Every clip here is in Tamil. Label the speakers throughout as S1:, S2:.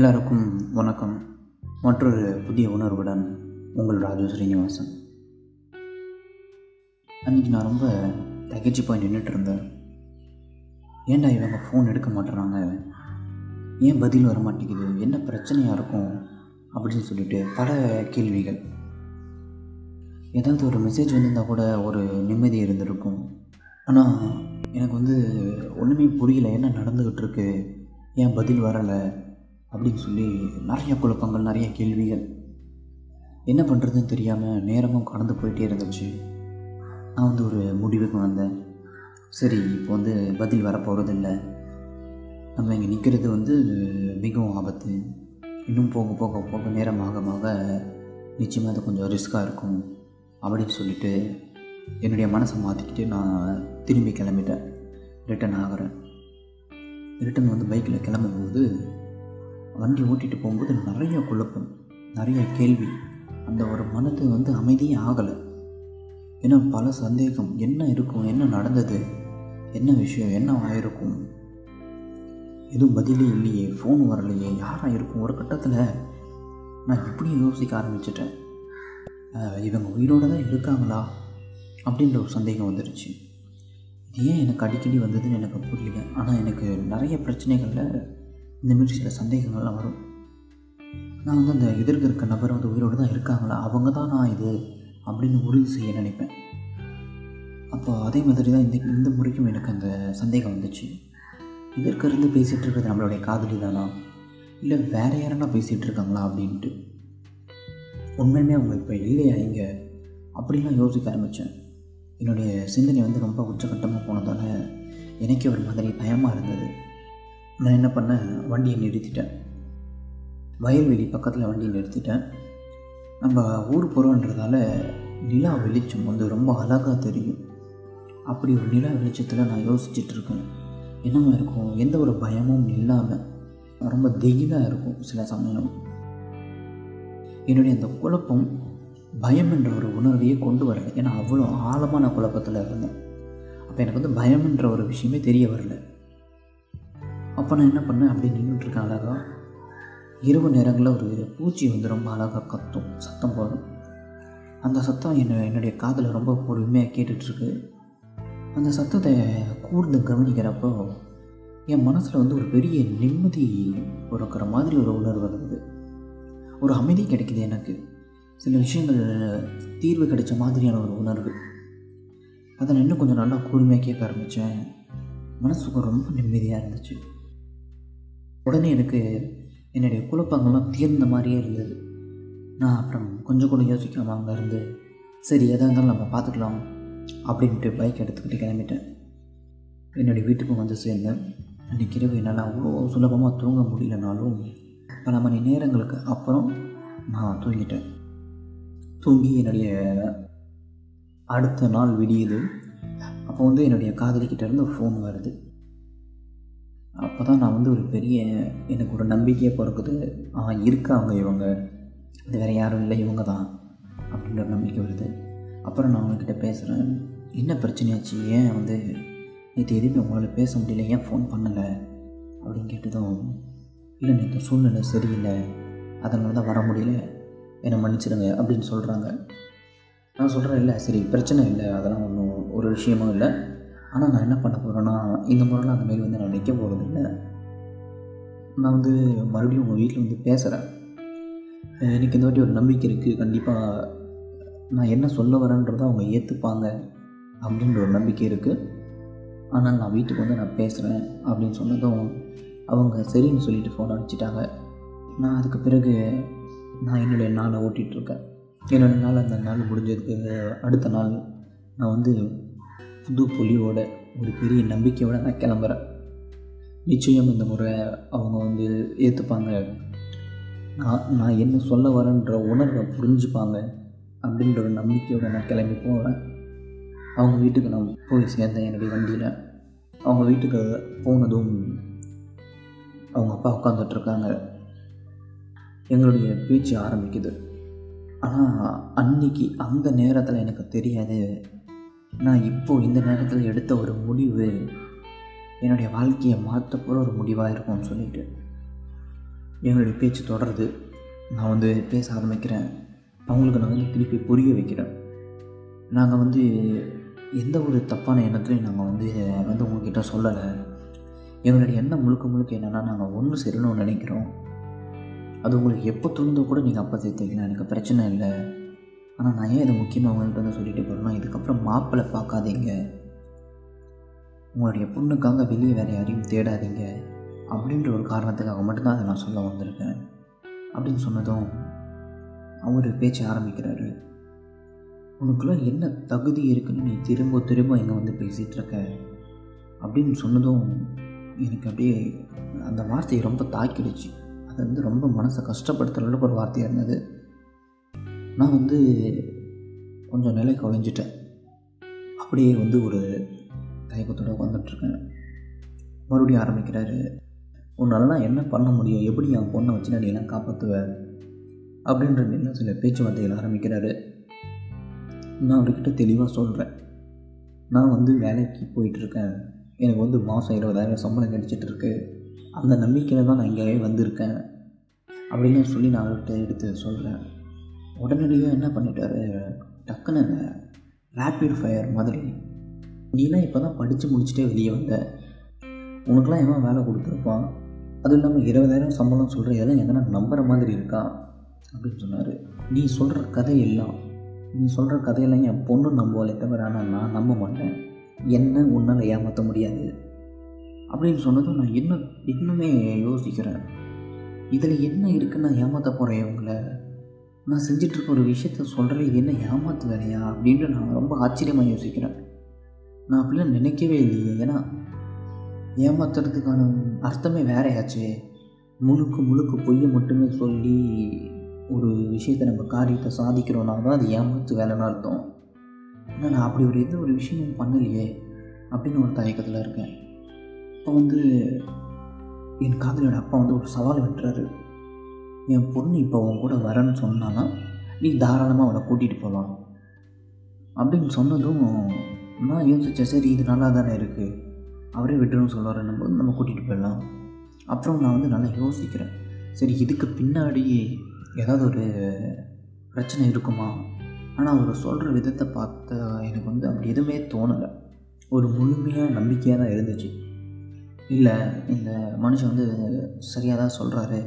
S1: எல்லாருக்கும் வணக்கம். மற்றொரு புதிய உணர்வுடன் உங்கள் ராஜு ஸ்ரீனிவாசன். அன்றைக்கி நான் ரொம்ப தகைச்சு போய் நின்றுட்டு இருந்தேன். ஏன்டா இவங்க ஃபோன் எடுக்க மாட்டுறாங்க? ஏன் பதில் வர மாட்டேங்குது? என்ன பிரச்சனையாக இருக்கும்? அப்படின்னு சொல்லிட்டு பல கேள்விகள். ஏதாவது ஒரு மெசேஜ் வந்திருந்தால் கூட ஒரு நிம்மதி இருந்திருக்கும். ஆனால் எனக்கு வந்து ஒன்றுமே புரியல. என்ன நடந்துக்கிட்டு இருக்கு? ஏன் பதில் வரலை? அப்படின்னு சொல்லி நிறைய குழப்பங்கள் நிறைய கேள்விகள். என்ன பண்ணுறதுன்னு தெரியாமல் நேரமும் கடந்து போயிட்டே இருந்துச்சு. நான் வந்து ஒரு முடிவுக்கு வந்தேன். சரி இப்போ வந்து பதில் வரப்போகிறது இல்லை நம்ம இங்கே நிற்கிறது வந்து மிகவும் ஆபத்து. இன்னும் போக போக போக நேரம் ஆக ஆக நிச்சயமாக அது கொஞ்சம் ரிஸ்க்காக இருக்கும் அப்படின்னு சொல்லிட்டு என்னுடைய மனசை மாற்றிக்கிட்டு நான் திரும்பி கிளம்பிட்டேன். ரிட்டன் ஆகிறேன். ரிட்டன் வந்து பைக்கில் கிளம்பும்போது வண்டி ஓட்டிகிட்டு போகும்போது நிறைய குழப்பம் நிறைய கேள்வி. அந்த ஒரு மனது வந்து அமைதியே ஆகலை. ஏன்னா பல சந்தேகம். என்ன இருக்கும்? என்ன நடந்தது? என்ன விஷயம்? என்ன ஆயிருக்கும்? எதுவும் பதிலே இல்லையே. ஃபோன் வரலையே. யாராக இருக்கும்? ஒரு கட்டத்தில் நான் இப்படி யோசிக்க ஆரம்பிச்சிட்டேன். இவங்க உயிரோடு தான் இருக்காங்களா? அப்படின்ற ஒரு சந்தேகம் வந்துடுச்சு இது ஏன் எனக்கு அடிக்கடி வந்ததுன்னு எனக்கு புரியல. ஆனால் எனக்கு நிறைய பிரச்சனைகளில் இந்த மாதிரி சில சந்தேகங்கள்லாம் வரும். நான் வந்து அந்த எதிர்க்க இருக்க நபர் வந்து உயிரோடு தான் இருக்காங்களா? அவங்க தான் நான் இது அப்படின்னு உறுதி செய்ய நினைப்பேன். அப்போ அதே மாதிரி தான் இந்த இந்த முறைக்கும் எனக்கு அந்த சந்தேகம் வந்துச்சு. இதற்கு இருந்து பேசிகிட்டு இருக்கிறது நம்மளுடைய காதலி தானா? இல்லை வேறு யாரனா பேசிகிட்டு இருக்காங்களா அப்படின்ட்டு. உண்மையுமே அவங்க இப்போ இல்லையா? இங்கே அப்படிலாம் யோசிக்க ஆரம்பித்தேன். என்னுடைய சிந்தனை வந்து ரொம்ப உச்சகட்டமாக போனதால் எனக்கே ஒரு மாதிரி பயமாக இருந்தது. நான் என்ன பண்ணேன்? வண்டியை நிறுத்திட்டேன். வயல்வெளி பக்கத்தில் வண்டியை நிறுத்திட்டேன். நம்ம ஊர் போகிறோன்றதால நிலா வெளிச்சம் வந்து ரொம்ப அழகாக தெரியும். அப்படி ஒரு நிலா வெளிச்சத்தில் நான் யோசிச்சுட்டு இருக்கேன். என்னமா இருக்கும்? எந்த ஒரு பயமும் இல்லாமல் ரொம்ப திகிலாக இருக்கும் சில சமயம். என்னுடைய அந்த குழப்பம் பயம் என்ற ஒரு உணர்வையே கொண்டு வரலை. ஏன்னா அவ்வளோ ஆழமான குழப்பத்தில் இருந்தேன். அப்போ எனக்கு வந்து பயம் என்ற ஒரு விஷயமே தெரிய வரல. அப்போ நான் என்ன பண்ணேன் அப்படி நின்றுட்டுருக்கேன் அழகாக இரவு நேரங்களில் ஒரு பூச்சி வந்து ரொம்ப அழகாக கத்தும் சத்தம் போதும் அந்த சத்தம் என்னை என்னுடைய காதில் ரொம்ப பொறுமையாக கேட்டுட்ருக்கு. அந்த சத்தத்தை கூர்ந்து கவனிக்கிறப்போ என் மனசில் வந்து ஒரு பெரிய நிம்மதி பிறக்கிற மாதிரி ஒரு உணர்வு இருந்தது ஒரு அமைதி கிடைக்குது எனக்கு. சில விஷயங்கள் தீர்வு கிடைச்ச மாதிரியான ஒரு உணர்வு. அதை நான் இன்னும் கொஞ்சம் நல்லா கூர்மையாக கேட்க ஆரம்பித்தேன் மனசுக்கு ரொம்ப நிம்மதியாக இருந்துச்சு. உடனே எனக்கு என்னுடைய குழப்பங்கள்லாம் தீர்ந்த மாதிரியே இருந்தது. நான் அப்புறம் கொஞ்சம் கூட யோசிக்காமல் அங்கே இருந்து சரி எதாக இருந்தாலும் நம்ம பார்த்துக்கலாம் அப்படின்ட்டு பைக் எடுத்துக்கிட்டு கிளம்பிட்டேன். என்னுடைய வீட்டுக்கும் வந்து சேர்ந்தேன். அன்றைக்கி இரவு என்னால் அவ்வளோ சுலபமாக தூங்க முடியலனாலும் பல மணி நேரங்களுக்கு அப்புறம் நான் தூங்கிட்டேன். தூங்கி என்னுடைய அடுத்த நாள் விடியுது. அப்போ வந்து என்னுடைய காதலிக்கிட்டேருந்து ஃபோன் வருது. அப்போ தான் நான் வந்து ஒரு பெரிய எனக்கு ஒரு நம்பிக்கையை பிறக்குது ஆ இருக்காங்க இவங்க. இது வேறு யாரும் இல்லை இவங்க தான் அப்படின்ற ஒரு நம்பிக்கை வருது. அப்புறம் நான் அவங்கக்கிட்ட பேசுகிறேன் என்ன பிரச்சனையாச்சு? ஏன் வந்து நேற்று எதுவுமே உங்களால் பேச முடியல? ஏன் ஃபோன் பண்ணலை? அப்படின்னு கேட்டதும் இல்லை நேற்று சூழ்நிலை சரியில்லை. அதனால தான் வர முடியல. என்னை மன்னிச்சிடுங்க அப்படின்னு சொல்கிறாங்க நான் சொல்கிறேன் இல்லை சரி பிரச்சனை இல்லை. அதெல்லாம் ஒன்றும் ஒரு விஷயமும் இல்லை. ஆனால் நான் என்ன பண்ண போகிறேன்னா இந்த முறையில் அந்த மாரி வந்து நான் நிற்க போகிறது இல்லை. நான் வந்து மறுபடியும் உங்கள் வீட்டில் வந்து பேசுகிறேன் எனக்கு இந்த வாட்டி ஒரு நம்பிக்கை இருக்குது கண்டிப்பாக நான் என்ன சொல்ல வரேன்றதை அவங்க ஏற்றுப்பாங்க அப்படின்ற ஒரு நம்பிக்கை இருக்குது ஆனால் நான் வீட்டுக்கு வந்து நான் பேசுகிறேன் அப்படின்னு சொன்னதும் அவங்க சரின்னு சொல்லிட்டு ஃபோனை வச்சுட்டாங்க நான் அதுக்கு பிறகு நான் என்னுடைய நாளை ஓட்டிகிட்ருக்கேன் என்னோடய நாள் அந்த நாள் முடிஞ்சதுக்கு அடுத்த நாள் நான் வந்து புது பொலிவோட ஒரு பெரிய நம்பிக்கையோடு நான் கிளம்புறேன். நிச்சயம் இந்த முறை அவங்க வந்து ஏற்றுப்பாங்க நான் நான் என்ன சொல்ல வரேன்ற உணர்வை புரிஞ்சுப்பாங்க அப்படின்ற ஒரு நம்பிக்கையோடு நான் கிளம்பி போகிறேன் அவங்க வீட்டுக்கு நான் போய் சேர்ந்தேன் என்னுடைய வண்டியில். அவங்க வீட்டுக்கு போனதும் அவங்க அப்பா உட்காந்துட்ருக்காங்க எங்களுடைய பேச்சு ஆரம்பிக்குது. ஆனால் அன்னைக்கு அந்த நேரத்தில் எனக்கு தெரியாது நான் இப்போது இந்த நேரத்தில் எடுத்த ஒரு முடிவு என்னுடைய வாழ்க்கையை மாற்றப்போகிற ஒரு முடிவாக இருக்கும்னு சொல்லிட்டு. எங்களுடைய பேச்சு தொடருது. நான் வந்து பேச ஆரம்பிக்கிறேன். அவங்களுக்கு நான் வந்து திருப்பி புரிய வைக்கிறேன். நாங்கள் வந்து எந்த ஒரு தப்பான எண்ணத்துலையும் நாங்கள் வந்து வந்து உங்ககிட்ட சொல்லலை. எங்களுடைய எண்ணம் முழுக்க முழுக்க என்னென்னா நாங்கள் ஒன்று சேரணும்னு நினைக்கிறோம். அது உங்களுக்கு எப்போ தோணுதோ கூட நீங்கள் அப்போ சேர்த்துக்கலாம் எனக்கு பிரச்சனை இல்லை. ஆனால் நான் ஏன் இதை முக்கியமாக அவங்கள்ட்ட வந்து சொல்லிட்டு போகிறேன்னா இதுக்கப்புறம் மாப்பிள்ளை பார்க்காதீங்க. உங்களுடைய பொண்ணுக்காக வெளியே வேறு யாரையும் தேடாதீங்க. அப்படின்ற ஒரு காரணத்துக்காக மட்டும்தான் அதை நான் சொல்ல வந்திருக்கேன். அப்படின்னு சொன்னதும் அவர் பேச்ச ஆரம்பிக்கிறாரு. உனக்குலாம் என்ன தகுதி இருக்குன்னு நீ திரும்ப திரும்ப இங்கே வந்து பேசிகிட்டு இருக்க? அப்படின்னு சொன்னதும் எனக்கு அப்படியே அந்த வார்த்தையை ரொம்ப தாக்கிடுச்சு. அது வந்து ரொம்ப மனசை கஷ்டப்படுத்துகிற அளவுக்கு ஒரு வார்த்தையாக இருந்தது. நான் வந்து கொஞ்சம் நிலை குலைஞ்சிட்டேன். அப்படியே வந்து ஒரு தயக்கத்தோடு உட்காந்துட்ருக்கேன் மறுபடியும் ஆரம்பிக்கிறாரு உன்னாலலாம் என்ன பண்ண முடியும்? எப்படி என் பொண்ணை வச்சு நான் எல்லாம் காப்பாற்றுவேன் அப்படின்ற நிலை சில பேச்சுவார்த்தைகள் ஆரம்பிக்கிறாரு. நான் அவர்கிட்ட தெளிவாக சொல்கிறேன் நான் வந்து வேலைக்கு போயிட்டுருக்கேன் எனக்கு வந்து மாதம் இருபதாயிரம் சம்பளம் கிடச்சிட்ருக்கு. அந்த நம்பிக்கையில் தான் நான் இங்கேயே வந்திருக்கேன். அப்படின்னு சொல்லி நான் அவர்கிட்ட எடுத்து சொல்கிறேன் உடனடியாக என்ன பண்ணிட்டாரு? டக்குன்னு ரேப்பிட் ஃபயர் மாதிரி நீலாம் இப்போ தான் படித்து முடிச்சுட்டே வெளியே வந்த. உனக்கெலாம் எவன் வேலை கொடுத்துருப்பான்? அதுவும் இல்லாமல் இருபதாயிரம் சம்பளம் சொல்கிற இதெல்லாம் எதனா நம்புகிற மாதிரி இருக்கா? அப்படின்னு சொன்னார். நீ சொல்கிற கதையெல்லாம் நீ சொல்கிற கதையெல்லாம் என் பொண்ணு நம்புவாளே தவிர ஆனால் நான் நம்ப மாட்டேன். என்ன உன்னால் ஏமாற்ற முடியாது? அப்படின்னு சொன்னதும் நான் இன்னும் இன்னுமே யோசிக்கிறேன். இதில் என்ன இருக்குன்னு நான் ஏமாற்ற போகிறேன் இவங்களை? நான் செஞ்சிட்ருக்க ஒரு விஷயத்த சொல்கிறேன் இது என்ன ஏமாத்து வேலையா அப்படின்ட்டு நான் ரொம்ப ஆச்சரியமாக யோசிக்கிறேன். நான் அப்படிலாம் நினைக்கவே இல்லையே. ஏன்னா ஏமாத்துறதுக்கான அர்த்தமே வேறையாச்சு. முழுக்க முழுக்க பொய்யை மட்டுமே சொல்லி ஒரு விஷயத்தை நம்ம காரியத்தை சாதிக்கிறோன்னா தான் அது ஏமாத்து வேலைன்னு அர்த்தம். ஆனால் நான் அப்படி ஒரு எந்த ஒரு விஷயமும் பண்ணலையே அப்படின்னு ஒரு தயக்கத்தில் இருக்கேன். இப்போ வந்து என் காதலியோட அப்பா வந்து ஒரு சவால் வெட்டுறாரு. என் பொண்ணு இப்போ உன் கூட வரேன்னு சொன்னான்னா நீ தாராளமாக அவளை கூட்டிகிட்டு போகலாம் அப்படின்னு சொன்னதும் நான் யோசித்தேன் சரி இது நல்லா தானே இருக்குது அவரே விட்டுருன்னு சொல்லுவாருன்னும் போது நம்ம கூட்டிகிட்டு போயிடலாம். அப்புறம் நான் வந்து நல்லா யோசிக்கிறேன். சரி இதுக்கு பின்னாடி ஏதாவது ஒரு பிரச்சனை இருக்குமா? ஆனால் அவர் சொல்கிற விதத்தை பார்த்தா எனக்கு வந்து அப்படி எதுவுமே தோணலை. ஒரு முழுமையாக நம்பிக்கையாக தான் இருந்துச்சு. இல்லை இந்த மனுஷன் வந்து சரியாக தான் சொல்கிறாரு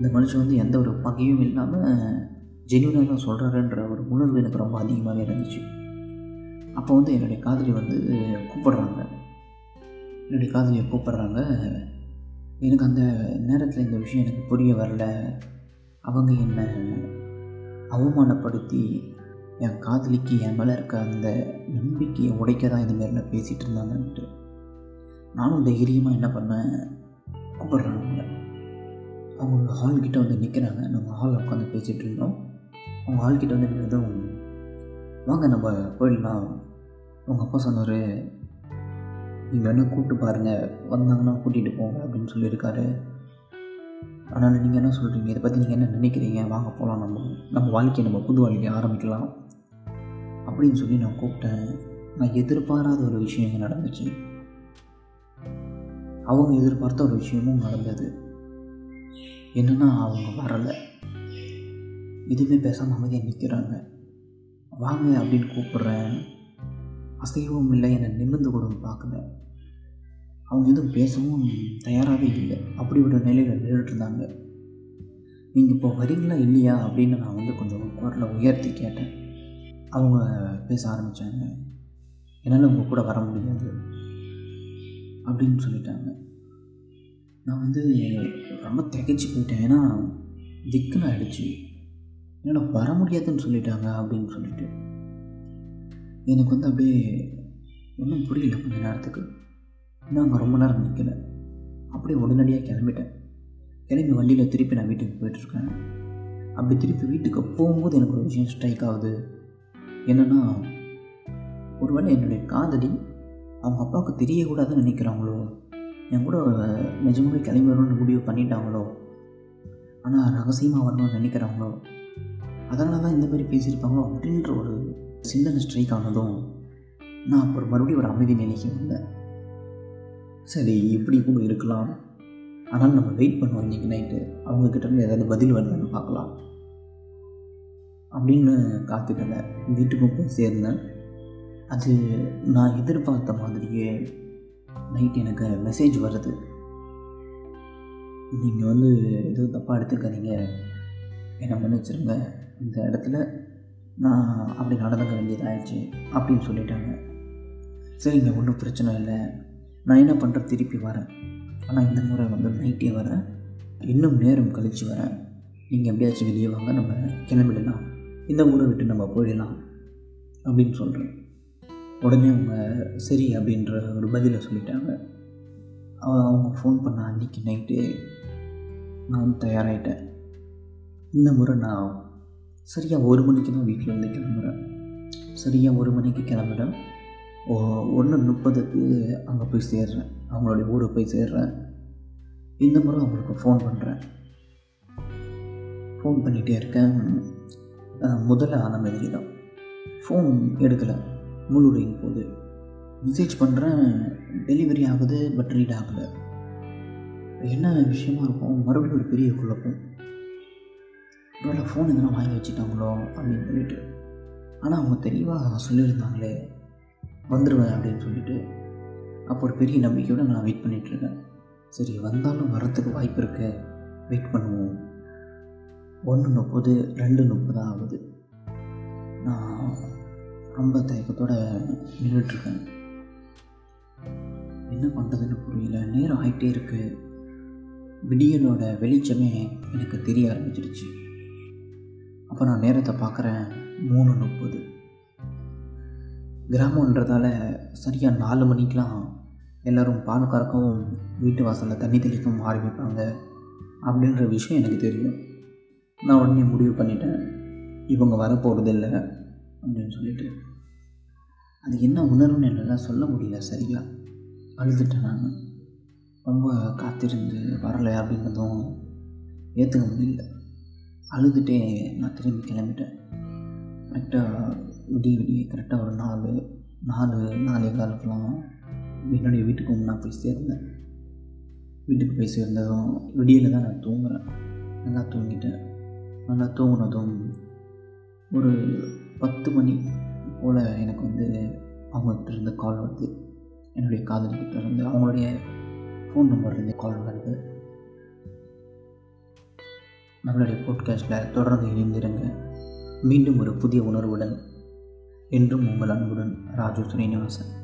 S1: இந்த மனுஷன் வந்து எந்த ஒரு பகையும் இல்லாமல் ஜென்யூனாக தான் சொல்கிறாருன்ற ஒரு உணர்வு எனக்கு ரொம்ப அதிகமாகவே இருந்துச்சு. அப்போ வந்து என்னுடைய காதலி வந்து கூப்பிடுறாங்க. என்னுடைய காதலியை கூப்பிடுறாங்க. எனக்கு அந்த நேரத்தில் இந்த விஷயம் எனக்கு புரிய வரல. அவங்க என்னை அவமானப்படுத்தி என் காதலிக்கு என் மேலே இருக்க அந்த நம்பிக்கையை உடைக்க தான் இந்த மாதிரிலாம் பேசிகிட்டு இருந்தாங்கன்ட்டு நானும் தைரியமாக என்ன பண்ணேன்? கூப்பிட்றாங்க. அவங்க ஹால்கிட்ட வந்து நிற்கிறாங்க நம்ம ஹாலில் உட்காந்து பேசிகிட்டு இருந்தோம். அவங்க ஹால்கிட்ட வந்து நின்றதும் வாங்க நம்ம போயிடலாம். உங்கள் அப்பா சொன்னார் நீங்கள் வேணால் கூப்பிட்டு பாருங்கள் வந்தாங்கன்னா கூட்டிகிட்டு போங்க அப்படின்னு சொல்லியிருக்காரு. அதனால் நீங்கள் என்ன சொல்கிறீங்க இதை பற்றி நீங்கள் என்ன நினைக்கிறீங்க? வாங்க போகலாம் நம்ம நம்ம வாழ்க்கையை நம்ம புது வாழ்க்கையை ஆரம்பிக்கலாம். அப்படின்னு சொல்லி நான் கூப்பிட்டேன். நான் எதிர்பாராத ஒரு விஷயம் நடந்துச்சு. அவங்க எதிர்பார்த்த ஒரு விஷயமும் நடந்தது. என்னென்னா அவங்க வரலை. இதுவே பேசாமல் அமைதியாக நிற்கிறாங்க வாங்க அப்படின்னு கூப்பிட்றேன். அசைவம் இல்லை என்னை நிமிர்ந்து கூட பார்க்கல. அவங்க எதுவும் பேசவும் தயாராகவே இல்லை. அப்படி ஒரு நிலையில் நின்றுட்டுருந்தாங்க நீங்கள் இப்போ வரீங்களா இல்லையா அப்படின்னு நான் வந்து கொஞ்சம் குரலை உயர்த்தி கேட்டேன். அவங்க பேச ஆரம்பித்தாங்க என்னால் உங்கள் கூட வர முடியாது அப்படின்னு சொல்லிட்டாங்க. நான் வந்து ரொம்ப திகைச்சு போயிட்டேன். ஏன்னா திக்குன்னு ஆகிடுச்சு என்னால் வர முடியாதுன்னு சொல்லிட்டாங்க அப்படின்னு சொல்லிட்டு. எனக்கு வந்து அப்படியே ஒன்றும் புரியல கொஞ்ச நேரத்துக்கு. நாங்கள் ரொம்ப நேரம் நிற்கல அப்படியே உடனடியாக கிளம்பிட்டேன். கிளம்பி வண்டியில் திருப்பி நான் வீட்டுக்கு போயிட்டுருக்கேன் அப்படி திருப்பி வீட்டுக்கு போகும்போது எனக்கு ஒரு விஷயம் ஸ்ட்ரைக் ஆகுது. என்னென்னா ஒருவேளை என்னுடைய காதலி அவங்க அப்பாவுக்கு தெரியக்கூடாதுன்னு நினைக்கிறாங்களோ? என் கூட நிஜமாகவே கிளம்பி வரணும்னு முடிவு பண்ணிட்டாங்களோ? ஆனால் ரகசியமாக வரணும்னு நினைக்கிறாங்களோ? அதனால தான் இந்த மாதிரி பேசியிருப்பாங்களோ? அப்படின்ற ஒரு சிந்தனை ஸ்ட்ரைக் ஆனதும் நான் அப்புறம் மறுபடியும் ஒரு அமைதி நிலைக்கு வந்தேன். சரி இப்படி கூட இருக்கலாம். ஆனால் நம்ம வெயிட் பண்ணுவோம் இன்றைக்கி நைட்டு அவங்கக்கிட்டேருந்து ஏதாவது பதில் வரலன்னு பார்க்கலாம். அப்படின்னு காத்துட்டு வீட்டுக்கும் போய் சேர்ந்தேன். அது நான் எதிர்பார்த்த மாதிரியே நைட் எனக்கு மெசேஜ் வருது. நீங்கள் வந்து எதுவும் தப்பாக எடுத்துக்காதீங்க. என்ன மன்னிச்சிருங்க. இந்த இடத்துல நான் அப்படி நடந்துக்க வேண்டியதாகிடுச்சு அப்படின்னு சொல்லிட்டாங்க. சரிங்க ஒன்றும் பிரச்சனை இல்லை. நான் என்ன பண்ணுறேன் திருப்பி வரேன். ஆனால் இந்த முறை வந்து நைட்டே வரேன். இன்னும் நேரம் கழித்து வரேன். நீங்கள் எப்படியாச்சும் வெளியே வாங்க. நம்ம கிளம்பிடலாம். இந்த ஊரை விட்டு நம்ம போயிடலாம் அப்படின்னு சொல்கிறேன் உடனே அவங்க சரி அப்படின்ற ஒரு பதிலை சொல்லிட்டாங்க. அவங்க ஃபோன் பண்ண அன்றைக்கி நைட்டு நான் வந்து தயாராகிட்டேன் இந்த முறை நான் சரியாக ஒரு மணிக்கு தான் வீட்டிலேருந்து கிளம்புறேன். சரியாக ஒரு மணிக்கு கிளம்புறேன். ஓ ஒன்று முப்பதுக்கு அங்கே போய் சேர்றேன். அவங்களுடைய ஊரை போய் சேர்றேன். இந்த முறை அவங்களுக்கு ஃபோன் பண்ணுறேன் ஃபோன் பண்ணிகிட்டே இருக்கேன். முதல்ல ஆன மாதிரி தான் ஃபோன் எடுக்கலை. முழு போது. போகுது மெசேஜ் பண்ணுறேன் டெலிவரி ஆகுது பட் ரீட் ஆகலை. என்ன விஷயமா இருக்கும்? மறுபடியும் ஒரு பெரிய குழப்பம். ஒருவேளை ஃபோன் எதனா வாங்கி வச்சுட்டாங்களோ அப்படின்னு சொல்லிட்டு. ஆனால் அவங்க தெளிவாக சொல்லியிருந்தாங்களே வந்துடுவேன் அப்படின்னு சொல்லிட்டு. அப்போ ஒரு பெரிய நம்பிக்கையோடு நான் வெயிட் பண்ணிகிட்ருக்கேன் சரி வந்தாலும் வர்றதுக்கு வாய்ப்பு இருக்கு. வெயிட் பண்ணுவோம். ஒன்று முப்பது ரெண்டு முப்பது ஆகுது. நான் ரொம்ப தயக்கத்தோடு நின்றுட்டுருக்கேன் என்ன பண்ணுறதுன்னு புரியல. நேரம் ஆகிட்டே இருக்கு. விடியலோட வெளிச்சமே எனக்கு தெரிய ஆரம்பிச்சிடுச்சு அப்போ நான் நேரத்தை பார்க்குறேன் மூணு முப்பது. கிராமன்றதால சரியாக நாலு மணிக்கெலாம் எல்லோரும் பால் கறக்கவும் வீட்டு வாசலில் தண்ணி தெளிக்கவும் ஆரம்பிப்பாங்க அப்படின்ற விஷயம் எனக்கு தெரியும். நான் உடனே முடிவு பண்ணிட்டேன். இவங்க வரப்போகிறது இல்லை அப்படின்னு சொல்லிட்டு. அது என்ன உணர்வுன்னு என்னால் சொல்ல முடியல சரியா? அழுதுட்டேன் நான். ரொம்ப காத்திருந்து வரலை அப்படின்றதும் ஏற்றுக்க முடியல. அழுதுகிட்டே நான் திரும்பி கிளம்பிட்டேன். கரெக்டாக விடிய விடிய கரெக்டாக ஒரு நாலு நாலு நாலே காலுக்கெலாம் என்னுடைய வீட்டுக்கு நான் போய் சேர்ந்தேன். வீட்டுக்கு போய் சேர்ந்ததும் விடியில் தான் நான் தூங்குறேன். நல்லா தூங்கிட்டேன். நல்லா தூங்கினதும் ஒரு பத்து மணி போல் எனக்கு வந்து அவங்ககிட்ட இருந்து கால் வருது. என்னுடைய காதலிக்கிட்ட இருந்து அவங்களுடைய ஃபோன் நம்பர்லேருந்து கால் வருது. நம்மளுடைய போட்காஸ்ட்டில் தொடர்ந்து இணைந்திருங்க. மீண்டும் ஒரு புதிய உணர்வுடன் என்றும் உங்கள் அன்புடன் ராஜு ஸ்ரீனிவாசன்